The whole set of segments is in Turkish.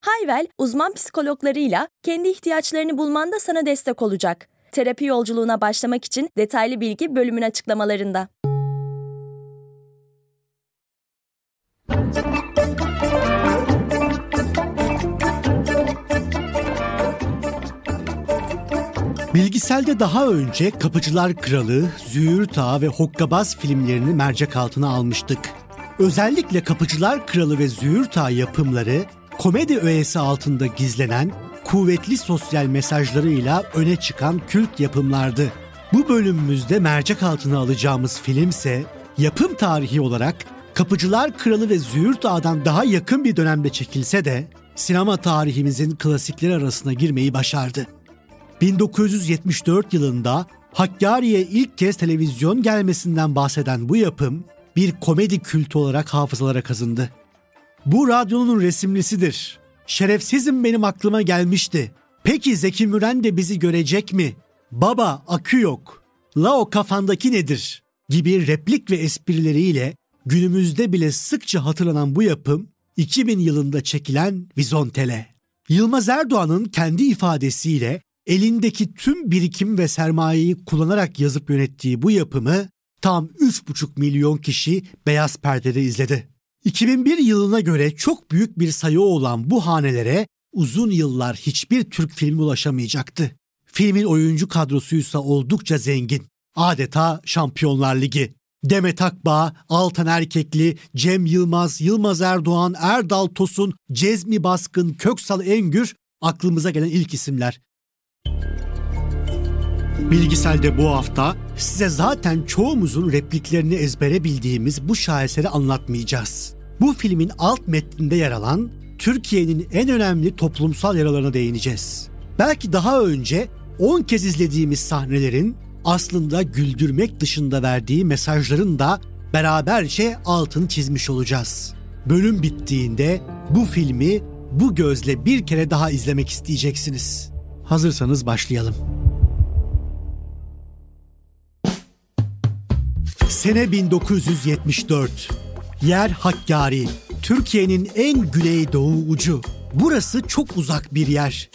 Hayvel, uzman psikologlarıyla kendi ihtiyaçlarını bulmanda sana destek olacak. Terapi yolculuğuna başlamak için detaylı bilgi bölümün açıklamalarında. Bilgiselde daha önce Kapıcılar Kralı, Züğürt Ağa ve Hokkabaz filmlerini mercek altına almıştık. Özellikle Kapıcılar Kralı ve Züğürt Ağa yapımları komedi öğesi altında gizlenen kuvvetli sosyal mesajlarıyla öne çıkan kült yapımlardı. Bu bölümümüzde mercek altına alacağımız filmse yapım tarihi olarak Kapıcılar Kralı ve Züğürt Ağa'dan daha yakın bir dönemde çekilse de sinema tarihimizin klasikleri arasına girmeyi başardı. 1974 yılında Hakkari'ye ilk kez televizyon gelmesinden bahseden bu yapım bir komedi kültü olarak hafızalara kazındı. Bu radyonun resimlisidir. Şerefsizim benim aklıma gelmişti. Peki Zeki Müren de bizi görecek mi? Baba akü yok. La o kafandaki nedir? Gibi replik ve esprileriyle günümüzde bile sıkça hatırlanan bu yapım 2000 yılında çekilen Vizontele. Yılmaz Erdoğan'ın kendi ifadesiyle elindeki tüm birikim ve sermayeyi kullanarak yazıp yönettiği bu yapımı tam 3,5 milyon kişi beyaz perdede izledi. 2001 yılına göre çok büyük bir sayı olan bu hanelere uzun yıllar hiçbir Türk filmi ulaşamayacaktı. Filmin oyuncu kadrosuysa oldukça zengin. Adeta Şampiyonlar Ligi. Demet Akbağ, Altan Erkekli, Cem Yılmaz, Yılmaz Erdoğan, Erdal Tosun, Cezmi Baskın, Köksal Engür aklımıza gelen ilk isimler. Bilgisel'de bu hafta size zaten çoğumuzun repliklerini ezbere bildiğimiz bu şaheseri anlatmayacağız. Bu filmin alt metninde yer alan Türkiye'nin en önemli toplumsal yaralarına değineceğiz. Belki daha önce 10 kez izlediğimiz sahnelerin aslında güldürmek dışında verdiği mesajların da beraberce altını çizmiş olacağız. Bölüm bittiğinde bu filmi bu gözle bir kere daha izlemek isteyeceksiniz. Hazırsanız başlayalım. Sene 1974. Yer Hakkari. Türkiye'nin en güneydoğu ucu. Burası çok uzak bir yer.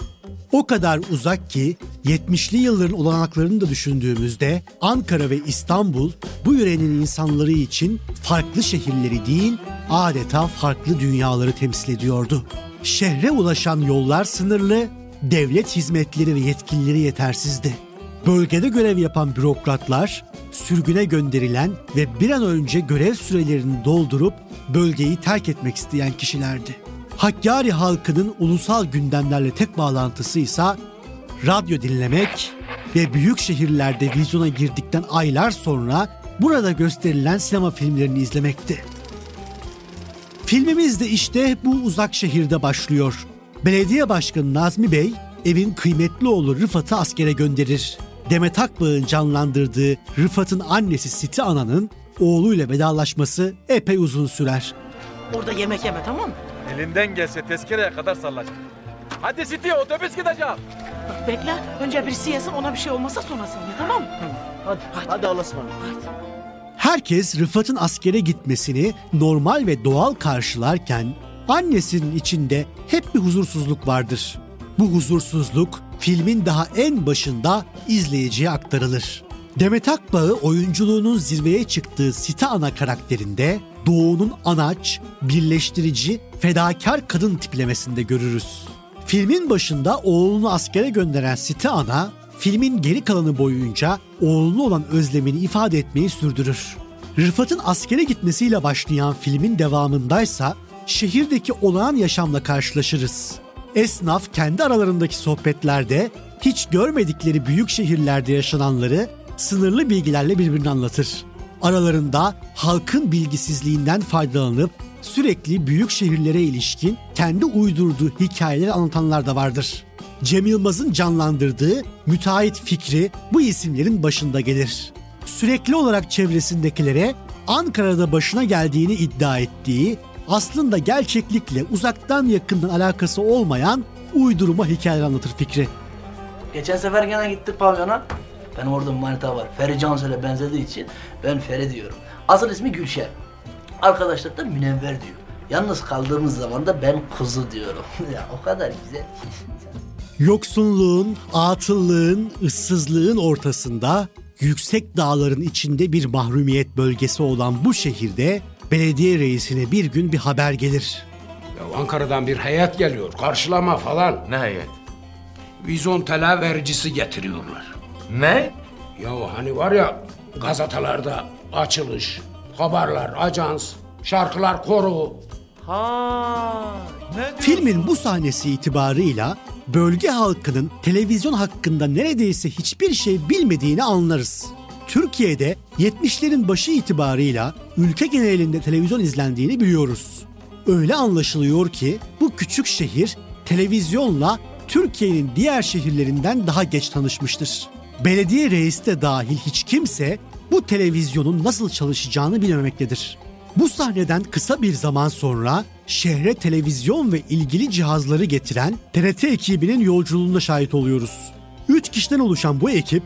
O kadar uzak ki 70'li yılların olanaklarını da düşündüğümüzde Ankara ve İstanbul bu yörenin insanları için farklı şehirleri değil adeta farklı dünyaları temsil ediyordu. Şehre ulaşan yollar sınırlı, devlet hizmetleri ve yetkilileri yetersizdi. Bölgede görev yapan bürokratlar sürgüne gönderilen ve bir an önce görev sürelerini doldurup bölgeyi terk etmek isteyen kişilerdi. Hakkari halkının ulusal gündemlerle tek bağlantısı ise radyo dinlemek ve büyük şehirlerde vizyona girdikten aylar sonra burada gösterilen sinema filmlerini izlemekti. Filmimiz de işte bu uzak şehirde başlıyor. Belediye Başkanı Nazmi Bey evin kıymetli oğlu Rıfat'ı askere gönderir. Demet Akbağ'ın canlandırdığı Rıfat'ın annesi Siti Ana'nın oğluyla vedalaşması epey uzun sürer. Orada yemek yeme tamam mı? Elinden gelse tezkereye kadar sallayacak. Hadi City otobüs gidecek. Bak bekle. Önce birisi yesin ona bir şey olmasa sonra sen ye tamam mı? Hadi, hadi, hadi Allah'a ısmarladık. Herkes Rıfat'ın askere gitmesini normal ve doğal karşılarken annesinin içinde hep bir huzursuzluk vardır. Bu huzursuzluk filmin daha en başında izleyiciye aktarılır. Demet Akbağ'ı oyunculuğunun zirveye çıktığı Sita Ana karakterinde Doğu'nun anaç, birleştirici, fedakar kadın tiplemesinde görürüz. Filmin başında oğlunu askere gönderen Sita Ana, filmin geri kalanı boyunca oğlunu olan özlemini ifade etmeyi sürdürür. Rıfat'ın askere gitmesiyle başlayan filmin devamındaysa şehirdeki olağan yaşamla karşılaşırız. Esnaf kendi aralarındaki sohbetlerde hiç görmedikleri büyük şehirlerde yaşananları sınırlı bilgilerle birbirine anlatır. Aralarında halkın bilgisizliğinden faydalanıp sürekli büyük şehirlere ilişkin kendi uydurduğu hikayeleri anlatanlar da vardır. Cem Yılmaz'ın canlandırdığı müteahhit fikri bu isimlerin başında gelir. Sürekli olarak çevresindekilere Ankara'da başına geldiğini iddia ettiği, aslında gerçeklikle uzaktan yakından alakası olmayan uydurma hikayeler anlatır Fikri. Geçen sefer gene gittik pavyona. Benim orada manita var. Feri Cansel'e benzediği için ben Feri diyorum. Asıl ismi Gülşen. Arkadaşlar da Münevver diyor. Yalnız kaldığımız zaman da ben kuzu diyorum. ya o kadar güzel ki. Yoksunluğun, atıllığın, ıssızlığın ortasında yüksek dağların içinde bir mahrumiyet bölgesi olan bu şehirde belediye reisine bir gün bir haber gelir. Ya Ankara'dan bir heyet geliyor. Karşılama falan. Ne heyet? Vizontele vericisi getiriyorlar. Ne? Ya hani var ya gazetelerde açılış, haberler, ajans, şarkılar, koro. Ha. Ne diyor? Filmin bu sahnesi itibarıyla bölge halkının televizyon hakkında neredeyse hiçbir şey bilmediğini anlarız. Türkiye'de 70'lerin başı itibarıyla ülke genelinde televizyon izlendiğini biliyoruz. Öyle anlaşılıyor ki bu küçük şehir televizyonla Türkiye'nin diğer şehirlerinden daha geç tanışmıştır. Belediye reisi de dahil hiç kimse bu televizyonun nasıl çalışacağını bilmemektedir. Bu sahneden kısa bir zaman sonra şehre televizyon ve ilgili cihazları getiren TRT ekibinin yolculuğuna şahit oluyoruz. Üç kişiden oluşan bu ekip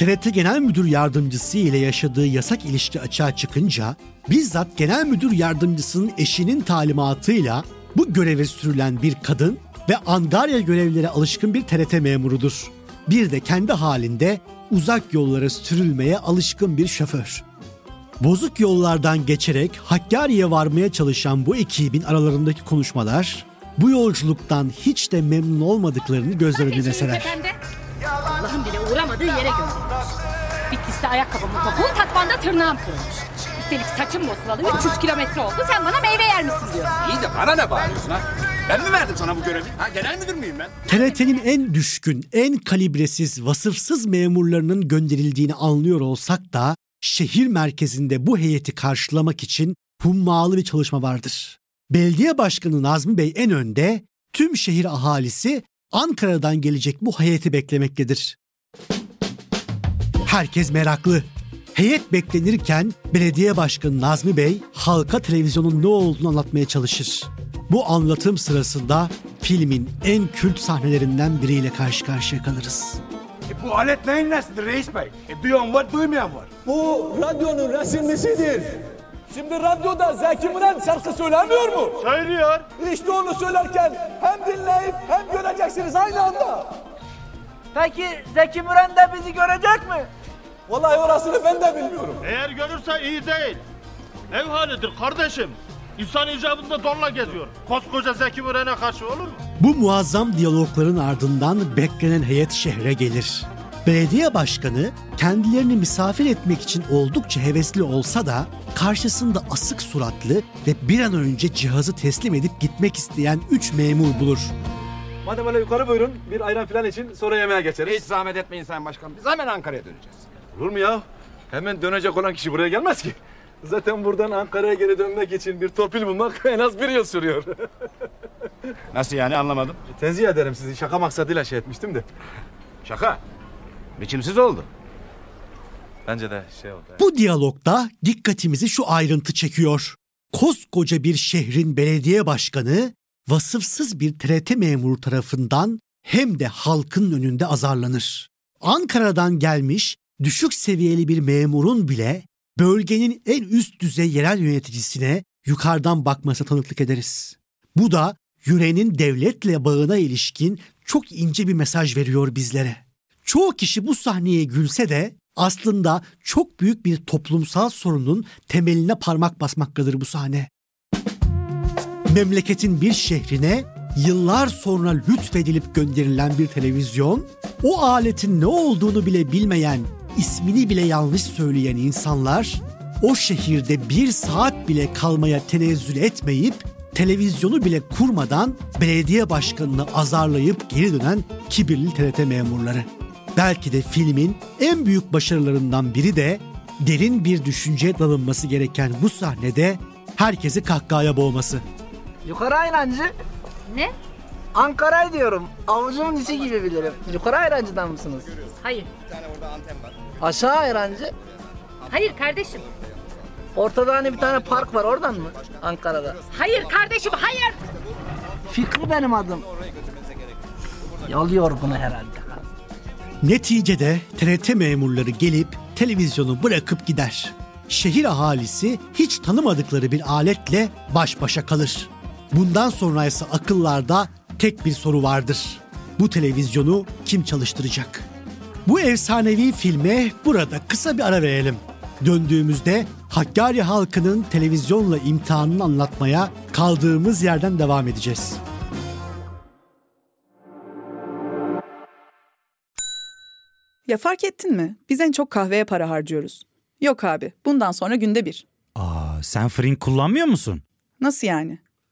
TRT Genel Müdür Yardımcısı ile yaşadığı yasak ilişki açığa çıkınca bizzat Genel Müdür Yardımcısının eşinin talimatıyla bu göreve sürülen bir kadın ve Angarya görevlere alışkın bir TRT memurudur. Bir de kendi halinde uzak yollara sürülmeye alışkın bir şoför. Bozuk yollardan geçerek Hakkari'ye varmaya çalışan bu ekibin aralarındaki konuşmalar bu yolculuktan hiç de memnun olmadıklarını gözler önüne serer. Allah'ın bile uğramadığı yere göndermiş. Bitlis'te ayakkabımı topuğum tatmanda tırnağım kırılmış. Üstelik saçım bozulalı 300 kilometre oldu. Sen bana meyve yer misin diyorsun. İyi de bana ne bağırıyorsun ha? Ben mi verdim sana bu görevi? Ha genel müdür müyüm ben? TRT'nin en düşkün, en kalibresiz, vasıfsız memurlarının gönderildiğini anlıyor olsak da şehir merkezinde bu heyeti karşılamak için hummalı bir çalışma vardır. Belediye Başkanı Nazmi Bey en önde, tüm şehir ahalisi Ankara'dan gelecek bu heyeti beklemektedir. Herkes meraklı. Heyet beklenirken belediye başkanı Nazmi Bey halka televizyonun ne olduğunu anlatmaya çalışır. Bu anlatım sırasında filmin en kült sahnelerinden biriyle karşı karşıya kalırız. E, bu alet neyin nesidir reis bey? E, duyan var duymayan var. Bu radyonun resimlisidir. Şimdi radyoda Zeki Müren şarkı söylemiyor mu? Söylüyor. İşte onu söylerken hem dinleyip hem göreceksiniz aynı anda. Peki Zeki Müren de bizi görecek mi? Vallahi orasını ben de bilmiyorum. Eğer görürse iyi değil. Ev halidir kardeşim. İnsan icabında donla geziyor. Koskoca Zeki Müren'e karşı olur mu? Bu muazzam diyalogların ardından beklenen heyet şehre gelir. Belediye başkanı kendilerini misafir etmek için oldukça hevesli olsa da karşısında asık suratlı ve bir an önce cihazı teslim edip gitmek isteyen üç memur bulur. Madem öyle yukarı buyurun. Bir ayran falan için sonra yemeğe geçeriz. Hiç zahmet etmeyin Sayın Başkanım. Biz hemen Ankara'ya döneceğiz. Olur mu ya? Hemen dönecek olan kişi buraya gelmez ki. Zaten buradan Ankara'ya geri dönmek için bir torpil bulmak en az bir yıl sürüyor. Nasıl yani anlamadım. Tenzih ederim sizi. Şaka maksadıyla şey etmiştim de. Şaka. Biçimsiz oldu. Bence de şey oldu. Bu diyalogda dikkatimizi şu ayrıntı çekiyor. Koskoca bir şehrin belediye başkanı vasıfsız bir TRT memuru tarafından hem de halkın önünde azarlanır. Ankara'dan gelmiş düşük seviyeli bir memurun bile bölgenin en üst düzey yerel yöneticisine yukarıdan bakmasına tanıklık ederiz. Bu da yüreğinin devletle bağına ilişkin çok ince bir mesaj veriyor bizlere. Çoğu kişi bu sahneye gülse de aslında çok büyük bir toplumsal sorunun temeline parmak basmaktadır bu sahne. Memleketin bir şehrine yıllar sonra lütfedilip gönderilen bir televizyon, o aletin ne olduğunu bile bilmeyen, ismini bile yanlış söyleyen insanlar, o şehirde bir saat bile kalmaya tenezzül etmeyip, televizyonu bile kurmadan belediye başkanını azarlayıp geri dönen kibirli TRT memurları. Belki de filmin en büyük başarılarından biri de derin bir düşünceye dalınması gereken bu sahnede herkesi kahkahaya boğması. Yukarı ayrancı. Ne? Ankara'yı diyorum. Avucumun içi gibi bilirim. Yukarı ayrancıdan mısınız? Hayır. Aşağı ayrancı. Hayır kardeşim. Ortada hani bir tane park var oradan mı? Ankara'da. Hayır kardeşim hayır. Fikri benim adım. Yalıyor bunu herhalde. Neticede TRT memurları gelip televizyonu bırakıp gider. Şehir ahalisi hiç tanımadıkları bir aletle baş başa kalır. Bundan sonra ise akıllarda tek bir soru vardır. Bu televizyonu kim çalıştıracak? Bu efsanevi filme burada kısa bir ara verelim. Döndüğümüzde Hakkari halkının televizyonla imtihanını anlatmaya kaldığımız yerden devam edeceğiz. Ya fark ettin mi? Biz en çok kahveye para harcıyoruz. Yok abi, bundan sonra günde bir. Aa, sen Frink kullanmıyor musun? Nasıl yani?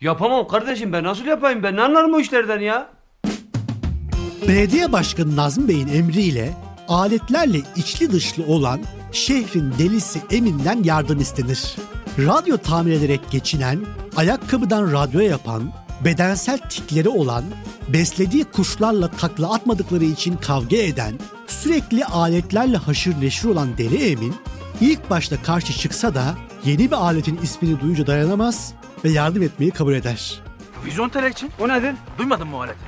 Yapamam kardeşim ben nasıl yapayım ben ne anlarım o işlerden ya? Belediye Başkanı Nazmi Bey'in emriyle aletlerle içli dışlı olan şehrin delisi Emin'den yardım istenir. Radyo tamir ederek geçinen, ayakkabıdan radyo yapan, bedensel tikleri olan, beslediği kuşlarla takla atmadıkları için kavga eden, sürekli aletlerle haşır neşir olan Deli Emin, ilk başta karşı çıksa da yeni bir aletin ismini duyunca dayanamaz ve yardım etmeyi kabul eder. Vizyon için. O nedir? Duymadın mı o aleti?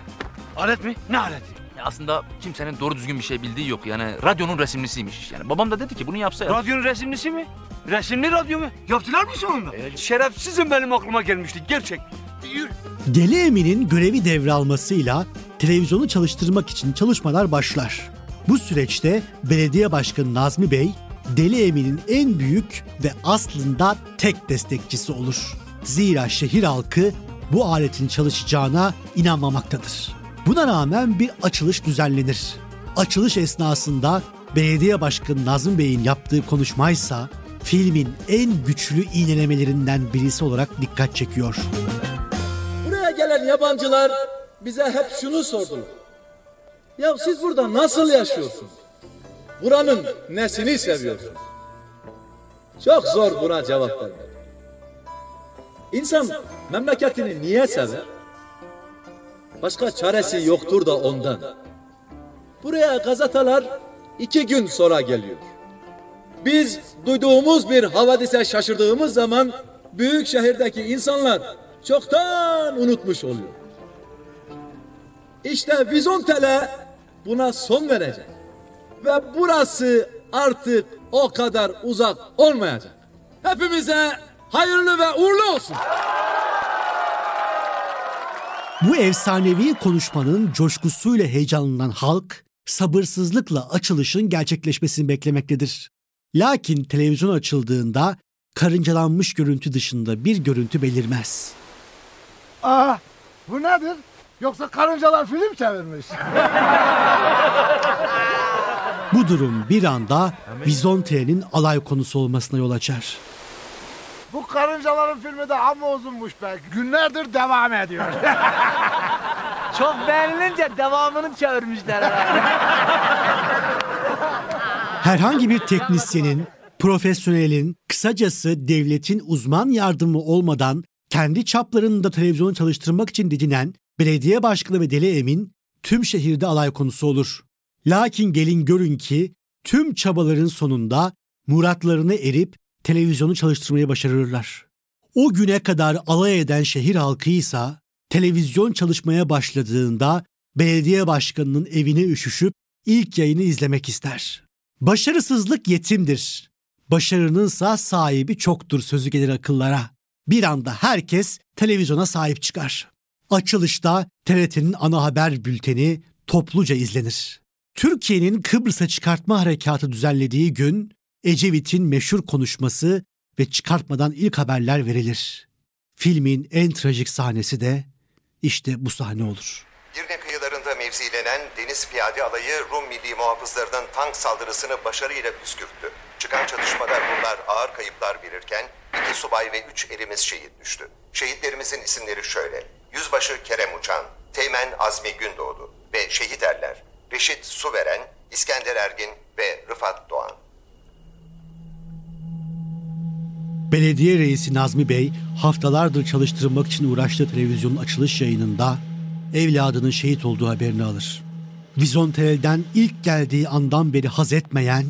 Alet mi? Ne aleti? Ya aslında kimsenin doğru düzgün bir şey bildiği yok. Yani radyonun resimlisiymiş. Yani babam da dedi ki bunu yapsa yap. Radyonun resimlisi mi? Resimli radyo mu? Yaptılar mı sonunda? E, şerefsizim benim aklıma gelmişti gerçek. Yürü. Deli Emin'in görevi devralmasıyla televizyonu çalıştırmak için çalışmalar başlar. Bu süreçte belediye başkanı Nazmi Bey, Deli Emin'in en büyük ve aslında tek destekçisi olur. Zira şehir halkı bu aletin çalışacağına inanmamaktadır. Buna rağmen bir açılış düzenlenir. Açılış esnasında belediye başkanı Nazım Bey'in yaptığı konuşmaysa filmin en güçlü iğnelemelerinden birisi olarak dikkat çekiyor. Buraya gelen yabancılar bize hep şunu sordular. Ya siz burada nasıl yaşıyorsunuz? Buranın nesini seviyorsunuz? Çok zor buna cevap vermek. İnsan memleketini niye sever? Başka çaresi yoktur da ondan. Buraya gazeteler iki gün sonra geliyor. Biz duyduğumuz bir havadise şaşırdığımız zaman büyük şehirdeki insanlar çoktan unutmuş oluyor. İşte Vizontele buna son verecek. Ve burası artık o kadar uzak olmayacak. Hepimize hayırlı ve uğurlu olsun. Bu efsanevi konuşmanın coşkusuyla heyecanlanan halk sabırsızlıkla açılışın gerçekleşmesini beklemektedir. Lakin televizyon açıldığında karıncalanmış görüntü dışında bir görüntü belirmez. Aa, bu nedir? Yoksa karıncalar film çevirmiş. Bu durum bir anda Vizontele'nin alay konusu olmasına yol açar. Bu karıncaların filmi de amma uzunmuş be. Günlerdir devam ediyor. Çok beğenilince devamını çevirmişler Herhangi bir teknisyenin, profesyonelin, kısacası devletin uzman yardımı olmadan kendi çaplarında televizyonu çalıştırmak için didinen belediye başkanı ve Deli Emin tüm şehirde alay konusu olur. Lakin gelin görün ki tüm çabaların sonunda muratlarını erip televizyonu çalıştırmayı başarırlar. O güne kadar alay eden şehir halkıysa televizyon çalışmaya başladığında belediye başkanının evine üşüşüp ilk yayını izlemek ister. Başarısızlık yetimdir. Başarınınsa sahibi çoktur sözü gelir akıllara. Bir anda herkes televizyona sahip çıkar. Açılışta TRT'nin ana haber bülteni topluca izlenir. Türkiye'nin Kıbrıs'a çıkartma harekatı düzenlediği gün Ecevit'in meşhur konuşması ve çıkartmadan ilk haberler verilir. Filmin en trajik sahnesi de işte bu sahne olur. Girne kıyılarında mevzilenen deniz piyade alayı Rum milli muhafızlarının tank saldırısını başarıyla püskürttü. Çıkan çatışmada Rumlar ağır kayıplar verirken iki subay ve üç erimiz şehit düştü. Şehitlerimizin isimleri şöyle. Yüzbaşı Kerem Uçan, Teğmen Azmi Gündoğdu ve şehit erler Reşit Suveren, İskender Ergin ve Rıfat Doğan. Belediye reisi Nazmi Bey haftalardır çalıştırılmak için uğraştığı televizyonun açılış yayınında evladının şehit olduğu haberini alır. Vizontel'den ilk geldiği andan beri haz etmeyen,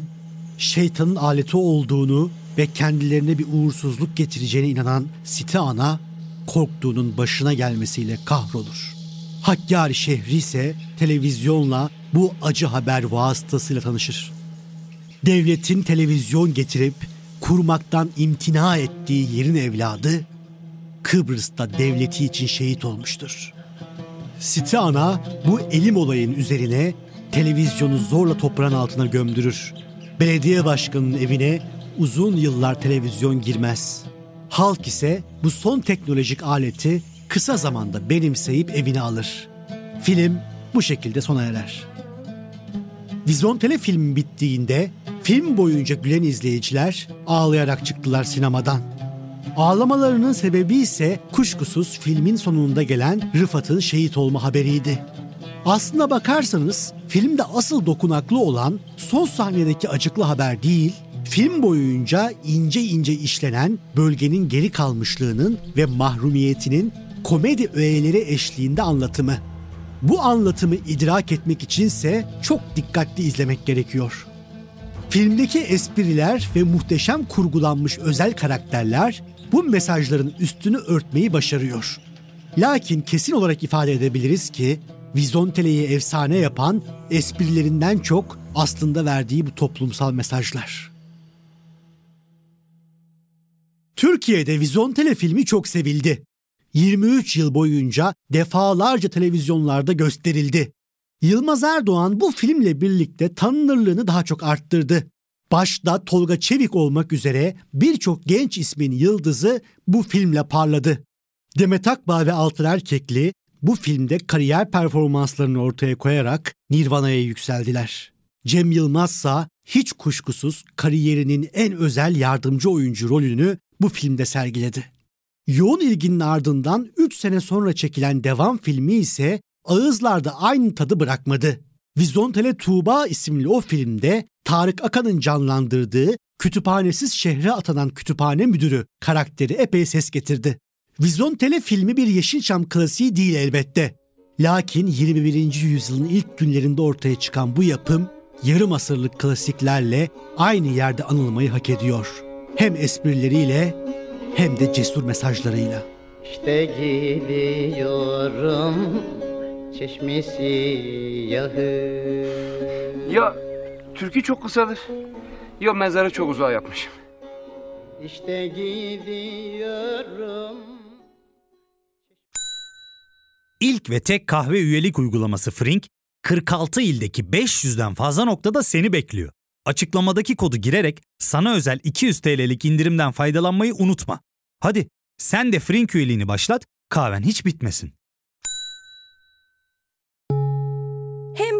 şeytanın aleti olduğunu ve kendilerine bir uğursuzluk getireceğine inanan site ana korktuğunun başına gelmesiyle kahrolur. Hakkari şehri ise televizyonla bu acı haber vasıtasıyla tanışır. Devletin televizyon getirip kurmaktan imtina ettiği yerin evladı Kıbrıs'ta devleti için şehit olmuştur. Site ana bu elim olayın üzerine televizyonu zorla toprağın altına gömdürür. Belediye başkanının evine uzun yıllar televizyon girmez. Halk ise bu son teknolojik aleti kısa zamanda benimseyip evine alır. Film bu şekilde sona erer. Vizontele film bittiğinde film boyunca gülen izleyiciler ağlayarak çıktılar sinemadan. Ağlamalarının sebebi ise kuşkusuz filmin sonunda gelen Rıfat'ın şehit olma haberiydi. Aslına bakarsanız filmde asıl dokunaklı olan son sahnedeki acıklı haber değil, film boyunca ince ince işlenen bölgenin geri kalmışlığının ve mahrumiyetinin komedi öğeleri eşliğinde anlatımı. Bu anlatımı idrak etmek içinse çok dikkatli izlemek gerekiyor. Filmdeki espriler ve muhteşem kurgulanmış özel karakterler bu mesajların üstünü örtmeyi başarıyor. Lakin kesin olarak ifade edebiliriz ki Vizontele'yi efsane yapan esprilerinden çok aslında verdiği bu toplumsal mesajlar. Türkiye'de Vizontele filmi çok sevildi. 23 yıl boyunca defalarca televizyonlarda gösterildi. Yılmaz Erdoğan bu filmle birlikte tanınırlığını daha çok arttırdı. Başta Tolga Çevik olmak üzere birçok genç ismin yıldızı bu filmle parladı. Demet Akbağ ve Altın Erkekli bu filmde kariyer performanslarını ortaya koyarak Nirvana'ya yükseldiler. Cem Yılmaz ise hiç kuşkusuz kariyerinin en özel yardımcı oyuncu rolünü bu filmde sergiledi. Yoğun ilginin ardından 3 sene sonra çekilen devam filmi ise ağızlarda aynı tadı bırakmadı. Vizontele Tuğba isimli o filmde Tarık Akan'ın canlandırdığı kütüphanesiz şehre atanan kütüphane müdürü karakteri epey ses getirdi. Vizontele filmi bir Yeşilçam klasiği değil elbette. Lakin 21. yüzyılın ilk günlerinde ortaya çıkan bu yapım yarım asırlık klasiklerle aynı yerde anılmayı hak ediyor. Hem esprileriyle hem de cesur mesajlarıyla. İşte gidiyorum çeşmesi yahı. Ya türkü çok kısadır. Ya mezarı çok uzağa yapmışım. İşte gidiyorum. İlk ve tek kahve üyelik uygulaması Frink, 46 ildeki 500'den fazla noktada seni bekliyor. Açıklamadaki kodu girerek sana özel 200 TL'lik indirimden faydalanmayı unutma. Hadi sen de Frink üyeliğini başlat, kahven hiç bitmesin. Hem